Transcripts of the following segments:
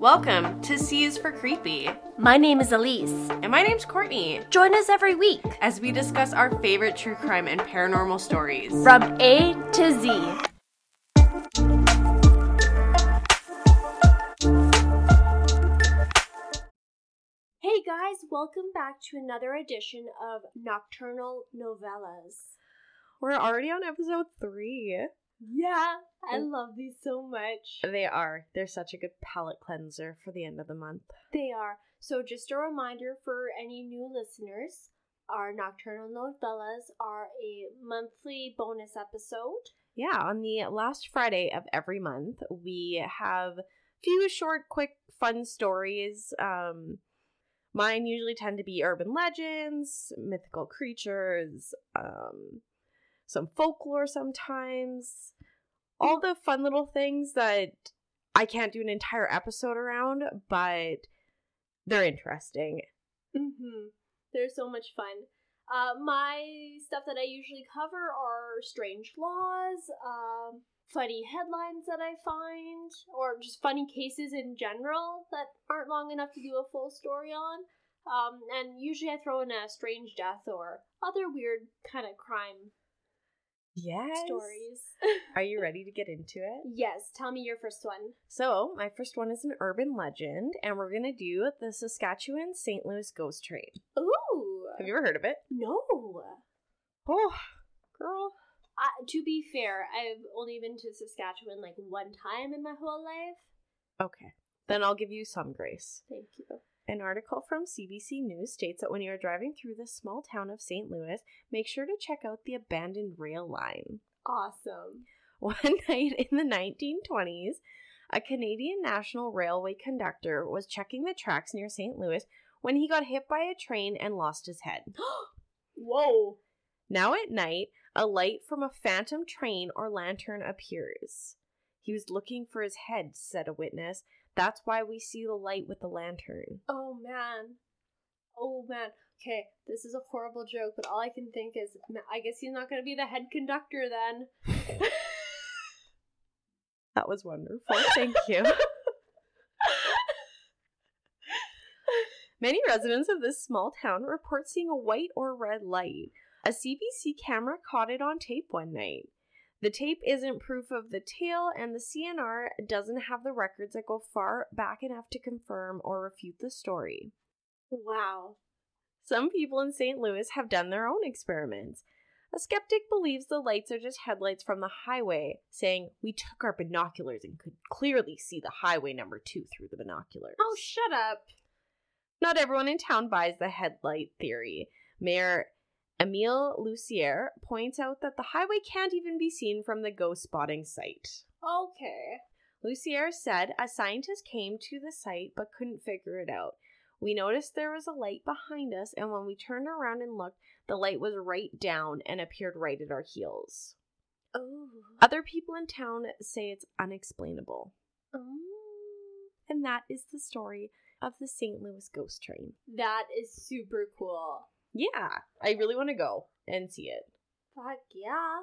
Welcome to C is for Creepy. My name is Elise. And my name's Courtney. Join us every week as we discuss our favorite true crime and paranormal stories from A to Z. Hey guys, welcome back to another edition of Nocturnal Novellas. We're already on episode three. Yeah, I love these so much. They are. They're such a good palate cleanser for the end of the month. They are. So, just a reminder for any new listeners our nocturnal novellas are a monthly bonus episode. Yeah, on the last Friday of every month, we have a few short, quick, fun stories. Um, mine usually tend to be urban legends, mythical creatures, um, some folklore sometimes, all the fun little things that I can't do an entire episode around, but they're interesting. Mm-hmm. They're so much fun. Uh, my stuff that I usually cover are strange laws, um, funny headlines that I find, or just funny cases in general that aren't long enough to do a full story on. Um, and usually I throw in a strange death or other weird kind of crime yes. stories. Are you ready to get into it? Yes. Tell me your first one. So, my first one is an urban legend, and we're going to do the Saskatchewan St. Louis Ghost Train. Ooh. Have you ever heard of it? No. Oh, girl. Uh, to be fair, I've only been to Saskatchewan like one time in my whole life. Okay. Then I'll give you some grace. Thank you. An article from CBC News states that when you are driving through the small town of St. Louis, make sure to check out the abandoned rail line. Awesome. One night in the 1920s, a Canadian National Railway conductor was checking the tracks near St. Louis when he got hit by a train and lost his head. Whoa. Now at night, a light from a phantom train or lantern appears. He was looking for his head, said a witness. That's why we see the light with the lantern. Oh man. Oh man. Okay, this is a horrible joke, but all I can think is I guess he's not going to be the head conductor then. that was wonderful. Thank you. Many residents of this small town report seeing a white or red light. A CBC camera caught it on tape one night. The tape isn't proof of the tale, and the CNR doesn't have the records that go far back enough to confirm or refute the story. Wow. Some people in St. Louis have done their own experiments. A skeptic believes the lights are just headlights from the highway, saying, We took our binoculars and could clearly see the highway number two through the binoculars. Oh, shut up. Not everyone in town buys the headlight theory. Mayor Emile Lussier points out that the highway can't even be seen from the ghost spotting site. Okay. Lussier said a scientist came to the site but couldn't figure it out. We noticed there was a light behind us, and when we turned around and looked, the light was right down and appeared right at our heels. Oh. Other people in town say it's unexplainable. Oh. And that is the story of the St. Louis ghost train. That is super cool. Yeah, I really want to go and see it. Fuck yeah.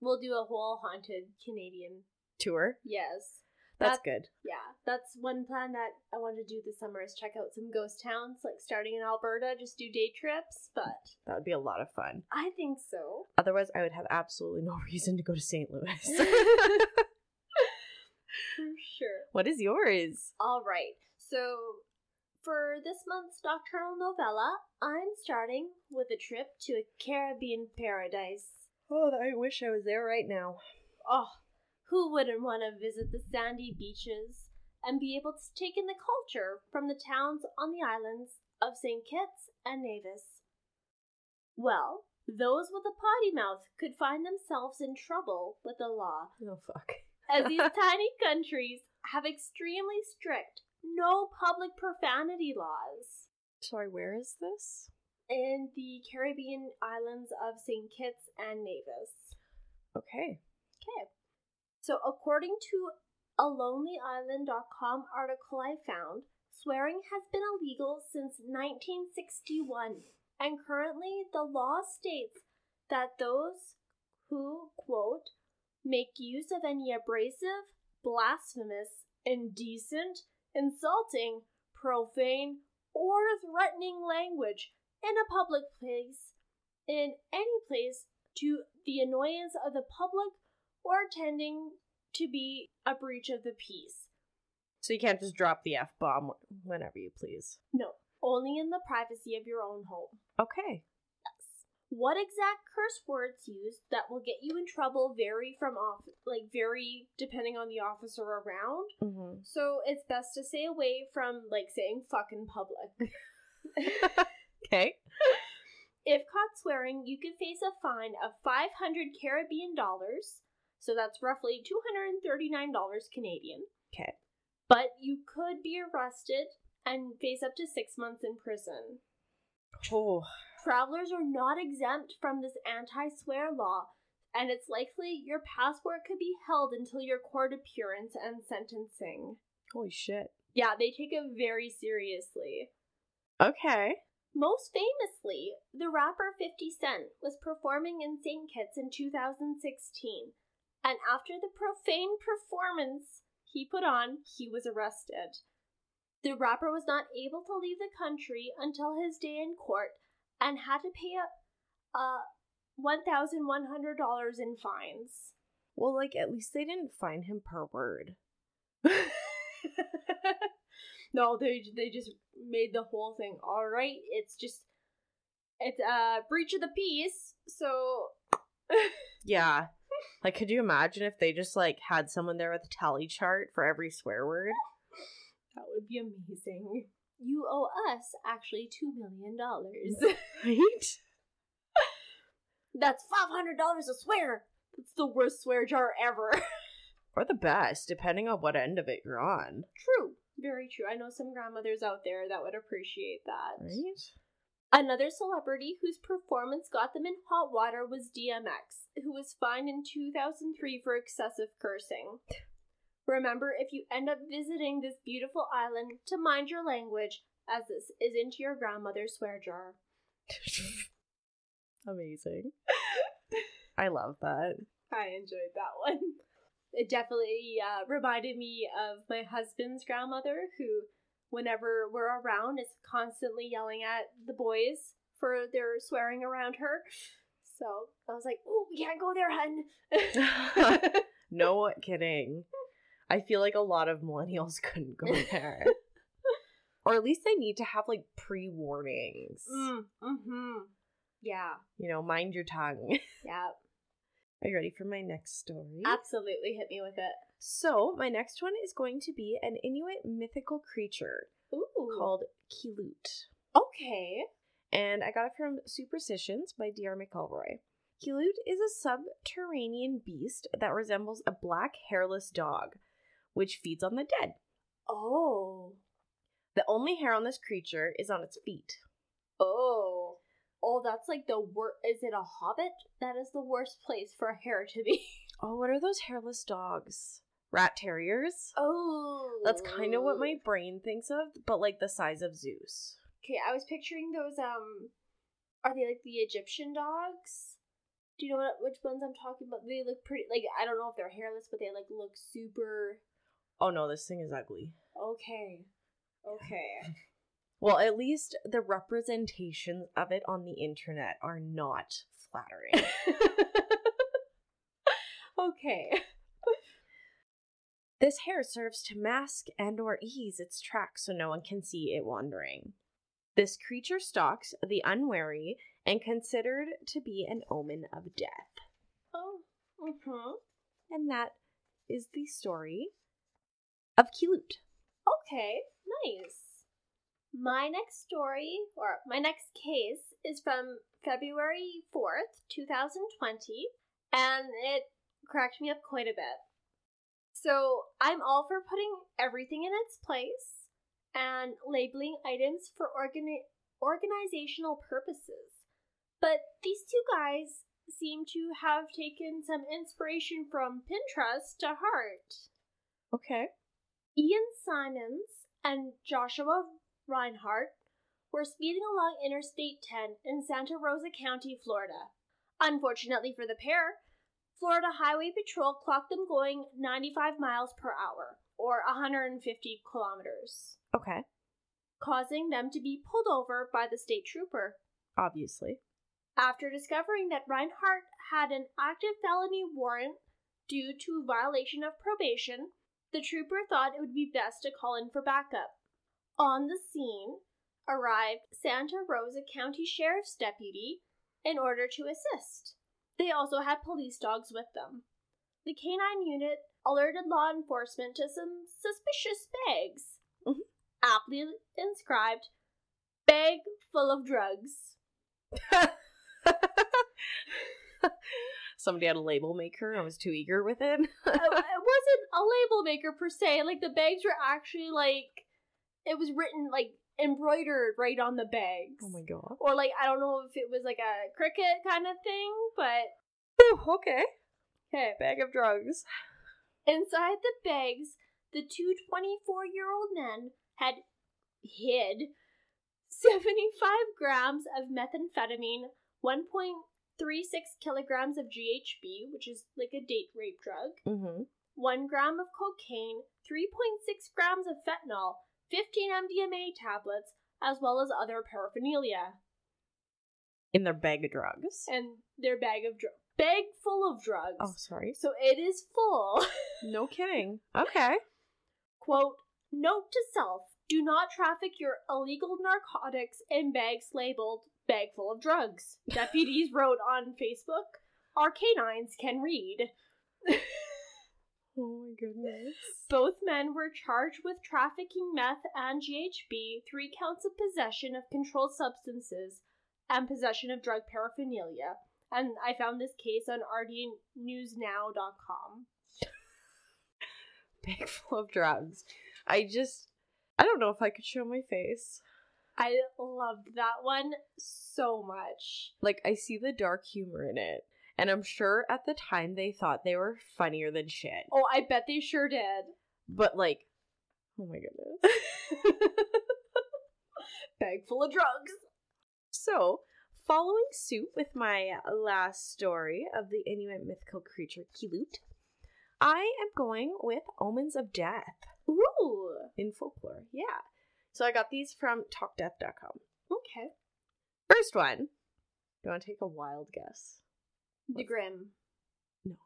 We'll do a whole haunted Canadian tour. Yes. That's that, good. Yeah, that's one plan that I want to do this summer is check out some ghost towns, like starting in Alberta, just do day trips, but that would be a lot of fun. I think so. Otherwise, I would have absolutely no reason to go to St. Louis. For sure. What is yours? All right. So, for this month's nocturnal novella, I'm starting with a trip to a Caribbean paradise. Oh, I wish I was there right now. Oh, who wouldn't want to visit the sandy beaches and be able to take in the culture from the towns on the islands of St. Kitts and Nevis? Well, those with a potty mouth could find themselves in trouble with the law. Oh, fuck. as these tiny countries have extremely strict no public profanity laws. Sorry, where is this? In the Caribbean islands of St. Kitts and Nevis. Okay. Okay. So, according to a LonelyIsland.com article I found, swearing has been illegal since 1961, and currently the law states that those who, quote, make use of any abrasive, blasphemous, indecent, insulting, profane, or threatening language in a public place, in any place, to the annoyance of the public or tending to be a breach of the peace. So you can't just drop the F bomb whenever you please. No, only in the privacy of your own home. Okay. What exact curse words used that will get you in trouble vary from off like vary depending on the officer around. Mm-hmm. So it's best to stay away from like saying fuck in public. Okay. If caught swearing, you could face a fine of 500 Caribbean dollars, so that's roughly $239 Canadian. Okay. But you could be arrested and face up to six months in prison. Oh, Travelers are not exempt from this anti swear law, and it's likely your passport could be held until your court appearance and sentencing. holy shit. Yeah, they take it very seriously. Okay. Most famously, the rapper 50 Cent was performing in St. Kitts in 2016, and after the profane performance he put on, he was arrested. The rapper was not able to leave the country until his day in court and had to pay a, a $1,100 in fines. Well, like at least they didn't fine him per word. no, they they just made the whole thing all right. It's just it's a breach of the peace. So Yeah. Like, could you imagine if they just like had someone there with a tally chart for every swear word? that would be amazing. You owe us actually two million dollars. Right? That's five hundred dollars a swear. It's the worst swear jar ever. Or the best, depending on what end of it you're on. true, very true. I know some grandmothers out there that would appreciate that. Right? Another celebrity whose performance got them in hot water was DMX, who was fined in 2003 for excessive cursing. Remember, if you end up visiting this beautiful island, to mind your language, as this isn't your grandmother's swear jar. Amazing. I love that. I enjoyed that one. It definitely uh, reminded me of my husband's grandmother, who, whenever we're around, is constantly yelling at the boys for their swearing around her. So I was like, "Oh, we can't go there, hun." no kidding. I feel like a lot of millennials couldn't go there. or at least they need to have like pre warnings. mm, mm-hmm. Yeah, You know, mind your tongue. yeah, Are you ready for my next story? absolutely. Hit me with it. So, my next one is going to be an Inuit mythical creature Ooh, called Kilut. okay. And I got it from Superstitions by D.R. McElroy. Kilut is a subterranean beast that resembles a black hairless dog, which feeds on the dead. Oh, The only hair on this creature is on its feet. oh, oh. That's like the worst. Is it a hobbit? That is the worst place for a hair to be. Oh, what are those hairless dogs? Rat terriers? Oh, That's kind of what my brain thinks of, but like the size of Zeus. Okay, I was picturing those. Um, are they like the Egyptian dogs? Do you know what which ones I'm talking about? They look pretty. Like I don't know if they're hairless, but they like look super. Oh no, this thing is ugly. Okay, okay. Well, at least the representations of it on the internet are not flattering. okay. this hair serves to mask and or ease its tracks so no one can see it wandering. This creature stalks the unwary and considered to be an omen of death. Oh. Mm-hmm. And that is the story of Kilut. Okay. Nice. My next story, or my next case, is from February 4th, 2020, and it cracked me up quite a bit. So, I'm all for putting everything in its place and labeling items for organi- organizational purposes. But these two guys seem to have taken some inspiration from Pinterest to heart. Okay. Ian Simons and Joshua Reinhardt were speeding along Interstate 10 in Santa Rosa County, Florida. Unfortunately for the pair, Florida Highway Patrol clocked them going 95 miles per hour, or 150 kilometers, Okay. causing them to be pulled over by the state trooper. Obviously. After discovering that Reinhardt had an active felony warrant due to violation of probation, the trooper thought it would be best to call in for backup. On the scene arrived Santa Rosa County Sheriff's deputy in order to assist. They also had police dogs with them. The canine unit alerted law enforcement to some suspicious bags, Mhm. aptly inscribed "bag full of drugs." Somebody had a label maker. I was too eager with it. Uh, it wasn't a label maker per se. Like the bags were actually like it was written like embroidered right on the bags. oh my god. Or like I don't know if it was like a Cricut kind of thing, but Whew, okay. okay. Bag of drugs. Inside the bags, the two 24 year old men had hid 75 grams of methamphetamine, 1.36 kilograms of GHB, which is like a date rape drug, Mm-hmm. 1 gram of cocaine, 3.6 grams of fentanyl, 15 MDMA tablets, as well as other paraphernalia. In their bag of drugs. And their bag of drugs. Bag full of drugs. Oh, sorry. So it is full. No kidding. Okay. Quote, note to self, do not traffic your illegal narcotics in bags labeled bag full of drugs. Deputies wrote on Facebook, our canines can read. Oh my goodness. Both men were charged with trafficking meth and GHB, three counts of possession of controlled substances, and possession of drug paraphernalia. And I found this case on rdnewsnow.com. Bag full of drugs. I just, I don't know if I could show my face. I loved that one so much. Like, I see the dark humor in it. And I'm sure at the time they thought they were funnier than shit. Oh, I bet they sure did. But, like, oh my goodness. Bag full of drugs. So, following suit with my last story of the Inuit mythical creature Kilut, I am going with Omens of Death Ooh. in folklore. Yeah. So I got these from talkdeath.com. Okay. First one. Do you want to take a wild guess? The Grim. No.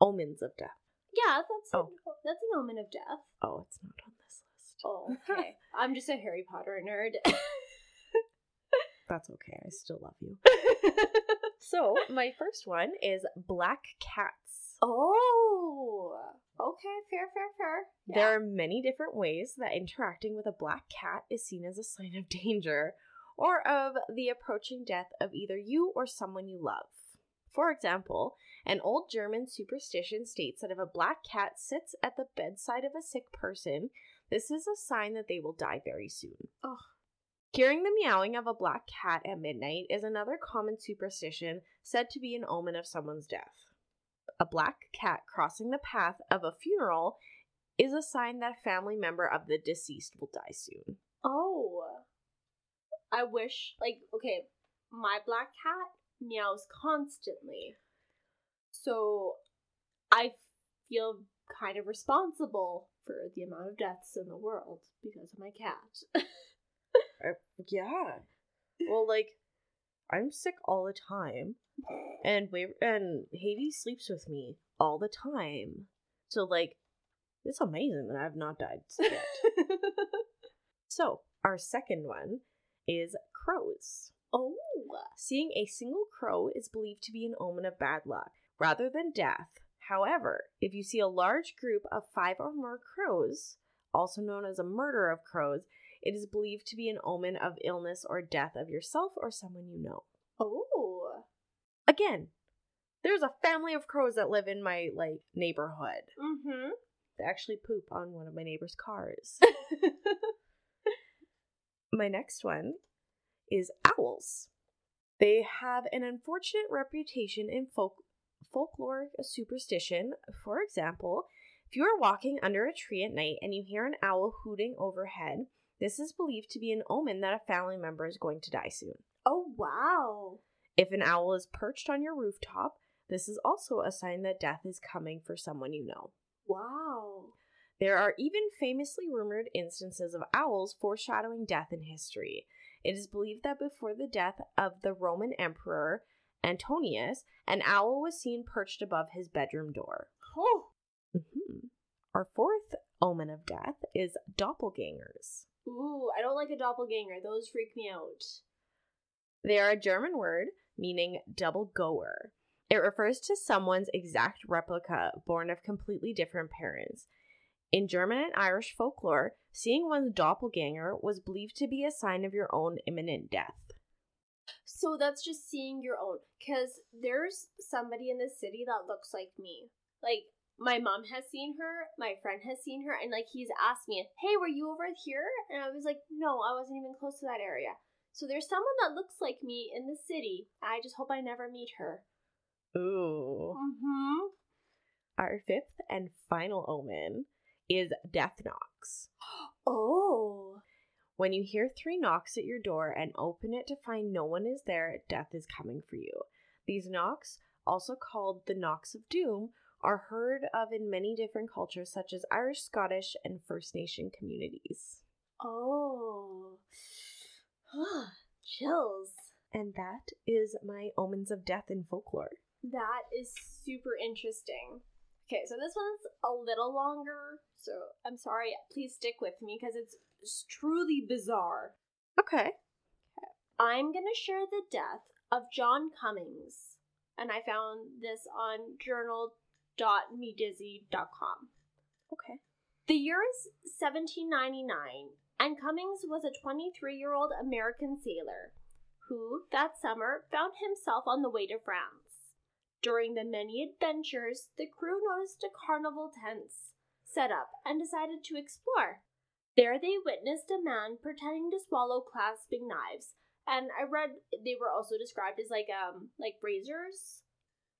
Omens of Death. Yeah, that's Oh. an, that's an omen of death. Oh, it's not on this list. Oh, okay. I'm just a Harry Potter nerd. That's okay. I still love you. So, my first one is Black Cats. oh. Okay, fair, fair, fair. There are many different ways that interacting with a black cat is seen as a sign of danger or of the approaching death of either you or someone you love. For example, an old German superstition states that if a black cat sits at the bedside of a sick person, this is a sign that they will die very soon. Ugh. Hearing the meowing of a black cat at midnight is another common superstition said to be an omen of someone's death. A black cat crossing the path of a funeral is a sign that a family member of the deceased will die soon. Oh. I wish, like, okay, my black cat meows constantly. So I feel kind of responsible for the amount of deaths in the world because of my cat. Uh, yeah. Well, like, I'm sick all the time, and we and Hades sleeps with me all the time. So, like, it's amazing that I've not died yet. so, our second one is crows. oh. Seeing a single crow is believed to be an omen of bad luck rather than death. However, if you see a large group of five or more crows, also known as a murder of crows, it is believed to be an omen of illness or death of yourself or someone you know. Oh. Again, there's a family of crows that live in my like neighborhood. Mm-hmm. They actually poop on one of my neighbor's cars. my next one is owls. They have an unfortunate reputation in folk folkloric superstition. For example, if you are walking under a tree at night and you hear an owl hooting overhead, this is believed to be an omen that a family member is going to die soon. oh, wow. If an owl is perched on your rooftop, this is also a sign that death is coming for someone you know. Wow. There are even famously rumored instances of owls foreshadowing death in history. It is believed that before the death of the Roman Emperor Antonius, an owl was seen perched above his bedroom door. Oh. hmm Our fourth omen of death is doppelgangers. Ooh, I don't like a doppelganger. Those freak me out. They are a German word meaning double goer. It refers to someone's exact replica born of completely different parents. In German and Irish folklore, seeing one's doppelganger was believed to be a sign of your own imminent death. So that's just seeing your own. Because there's somebody in the city that looks like me. Like, my mom has seen her, my friend has seen her, and like he's asked me, Hey, were you over here? And I was like, No, I wasn't even close to that area. So there's someone that looks like me in the city. I just hope I never meet her. Ooh. Mm-hmm. Our fifth and final omen is death knocks. Oh. When you hear three knocks at your door and open it to find no one is there, death is coming for you. These knocks, also called the knocks of doom, are heard of in many different cultures such as Irish, Scottish, and First Nation communities. Oh. Chills. And that is my omens of death in folklore. That is super interesting. Okay, so this one's a little longer, so I'm sorry. Please stick with me because it's truly bizarre. Okay. I'm gonna share the death of John Cummings, and I found this on journal.medizzy.com. Okay. The year is 1799, and Cummings was a 23 year old American sailor who, that summer, found himself on the way to France. During the many adventures, the crew noticed a carnival tent set up and decided to explore. There they witnessed a man pretending to swallow clasping knives, and I read they were also described as like um like razors,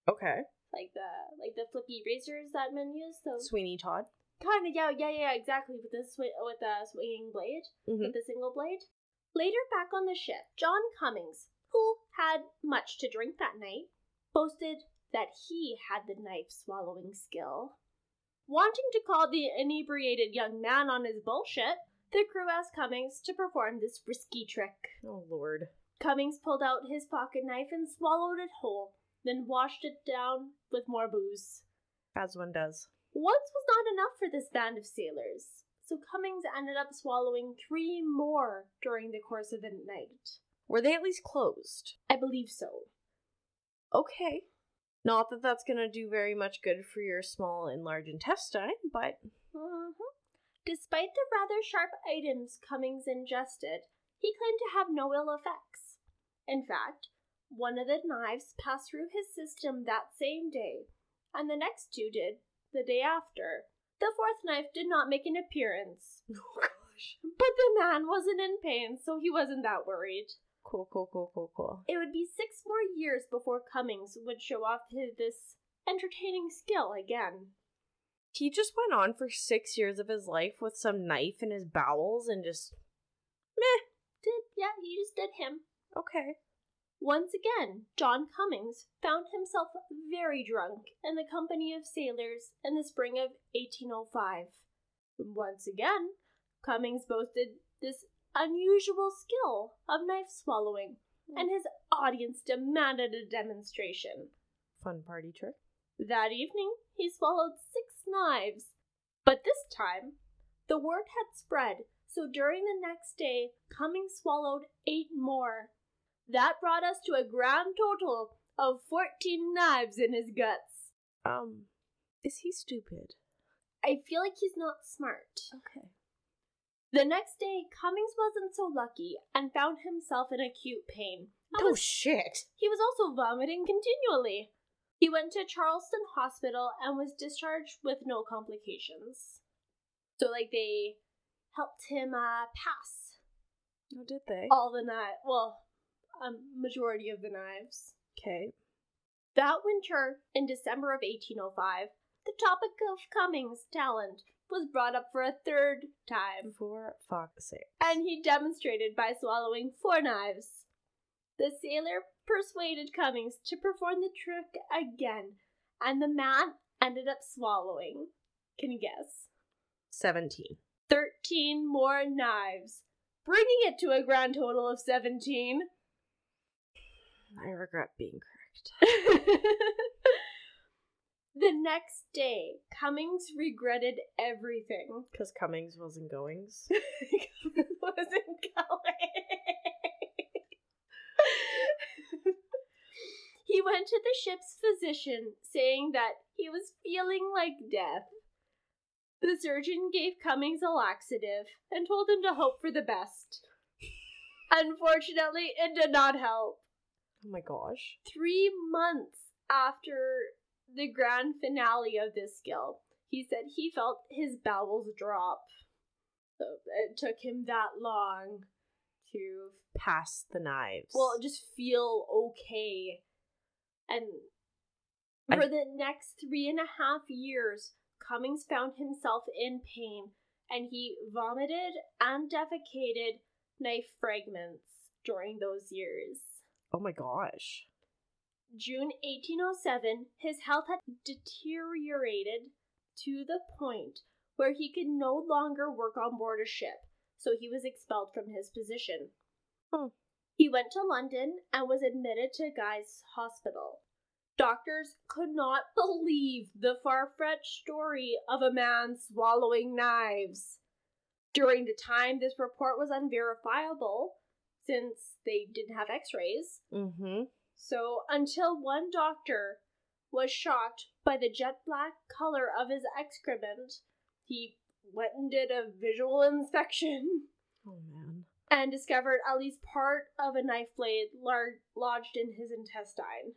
Okay. Like the like the flippy razors that men use. So Sweeney Todd. Kind of, yeah, yeah, yeah, exactly. With the swi- with the swinging blade, Mhm. with the single blade. Later, back on the ship, John Cummings, who had much to drink that night, boasted that he had the knife swallowing skill. Wanting to call the inebriated young man on his bullshit, the crew asked Cummings to perform this risky trick. Oh, Lord. Cummings pulled out his pocket knife and swallowed it whole, then washed it down with more booze. As one does. Once was not enough for this band of sailors, so Cummings ended up swallowing three more during the course of the night. Were they at least closed? I believe so. Okay. Not that that's going to do very much good for your small and large intestine, but Mhm. Despite the rather sharp items Cummings ingested, he claimed to have no ill effects. In fact, one of the knives passed through his system that same day, and the next two did the day after. The fourth knife did not make an appearance. oh gosh. But the man wasn't in pain, so he wasn't that worried. Cool, cool, cool, cool, cool. It would be six more years before Cummings would show off his, this entertaining skill again. He just went on for six years of his life with some knife in his bowels and just Meh. Did yeah, he just did him. okay. Once again, John Cummings found himself very drunk in the company of sailors in the spring of 1805. Once again, Cummings boasted this unusual skill of knife swallowing, hmm. and his audience demanded a demonstration. Fun party trick. That evening, he swallowed six knives. But this time, the word had spread, so during the next day, Cummings swallowed eight more. That brought us to a grand total of 14 knives in his guts. Um, is he stupid? I feel like he's not smart. Okay. The next day, Cummings wasn't so lucky and found himself in acute pain. Oh shit. He was also vomiting continually. He went to Charleston Hospital and was discharged with no complications. So, like, they helped him uh, pass Oh, did they? all the night. Well, a majority of the knives. Okay. That winter, in December of 1805, the topic of Cummings' talent was brought up for a third time, For fuck's sake. and he demonstrated by swallowing four knives. The sailor persuaded Cummings to perform the trick again, and the man ended up swallowing. Can you guess? 17. 13 more knives, bringing it to a grand total of 17. I regret being correct. the next day, Cummings regretted everything. Because Cummings wasn't goings. wasn't going. he went to the ship's physician, saying that he was feeling like death. The surgeon gave Cummings a laxative and told him to hope for the best. Unfortunately, it did not help. Oh my gosh. Three months after the grand finale of this skill, he said he felt his bowels drop. So it took him that long to Pass the knives. well just feel okay. And I- for the next three and a half years, Cummings found himself in pain and he vomited and defecated knife fragments during those years. Oh my gosh. June 1807, his health had deteriorated to the point where he could no longer work on board a ship, so he was expelled from his position. Hmm. He went to London and was admitted to Guy's Hospital. Doctors could not believe the far fetched story of a man swallowing knives. During the time this report was unverifiable, since they didn't have x rays, Mm-hmm. so, until one doctor was shocked by the jet black color of his excrement, he went and did a visual inspection Oh man. and discovered at least part of a knife blade lar- lodged in his intestine.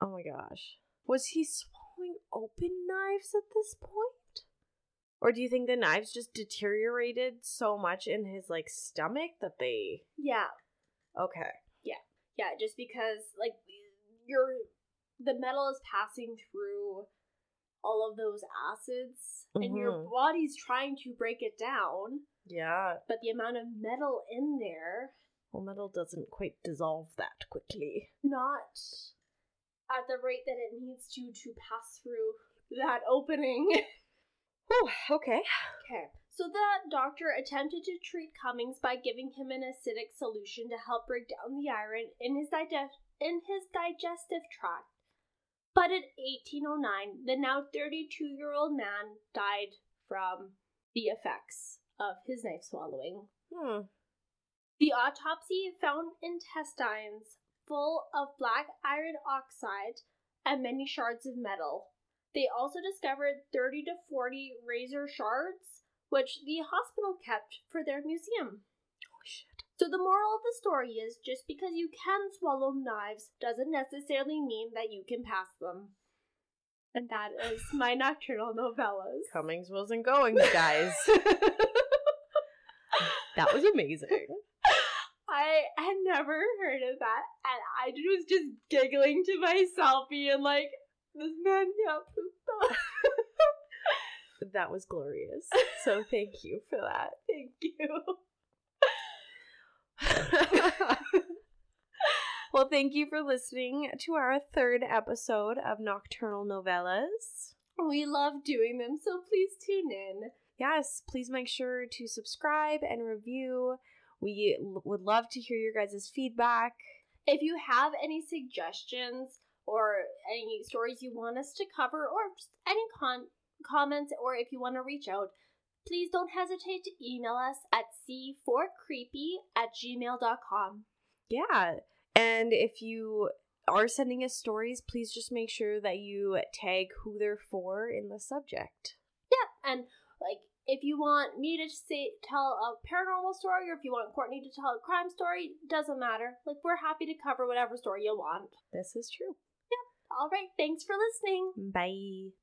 Oh my gosh. Was he swallowing open knives at this point? Or do you think the knives just deteriorated so much in his like stomach that they Yeah, Okay. yeah, Yeah, just because like your the metal is passing through all of those acids and your Mhm. body's trying to break it down, Yeah. but the amount of metal in there Well metal doesn't quite dissolve that quickly. not at the rate that it needs to to pass through that opening. Oh, okay. okay. So the doctor attempted to treat Cummings by giving him an acidic solution to help break down the iron in his digest in his digestive tract. But in 1809, the now 32-year-old man died from the effects of his knife swallowing. Hmm. The autopsy found intestines full of black iron oxide and many shards of metal. They also discovered 30 to 40 razor shards, which the hospital kept for their museum. Oh shit. So the moral of the story is just because you can swallow knives doesn't necessarily mean that you can pass them. And that is my nocturnal novellas. Cummings wasn't going, guys. that was amazing. I had never heard of that, and I was just giggling to myself, being like, "This man can't poop though." That was glorious. So thank you for that. Thank you. well, thank you for listening to our third episode of Nocturnal Novellas. We love doing them, so please tune in. Yes, please make sure to subscribe and review. We l- would love to hear your guys' feedback. If you have any suggestions or any stories you want us to cover, or just any con- comments, or if you want to reach out, please don't hesitate to email us at c4creepy at gmail.com. Yeah. And if you are sending us stories, please just make sure that you tag who they're for in the subject. Yeah. And like, if you want me to say tell a paranormal story, or if you want Courtney to tell a crime story, doesn't matter. Like, we're happy to cover whatever story you want. This is true. Yeah. All right, thanks for listening. Bye.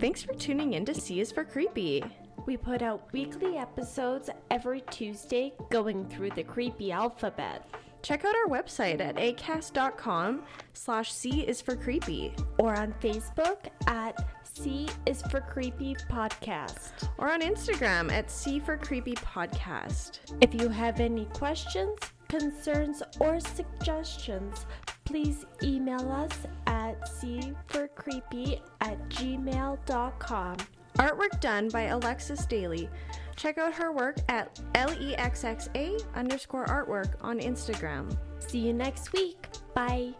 Thanks for tuning in to C is for Creepy. We put out weekly episodes every Tuesday, going through the creepy alphabet. Check out our website at acast.com slash C is for creepy or on Facebook at C is for Creepy Podcast. or on Instagram at C for Creepy Podcast. If you have any questions, concerns, or suggestions, please email us at cforcreepy at gmail.com. Artwork done by Alexis Daly. Check out her work at LEXXA underscore artwork on Instagram. See you next week. Bye.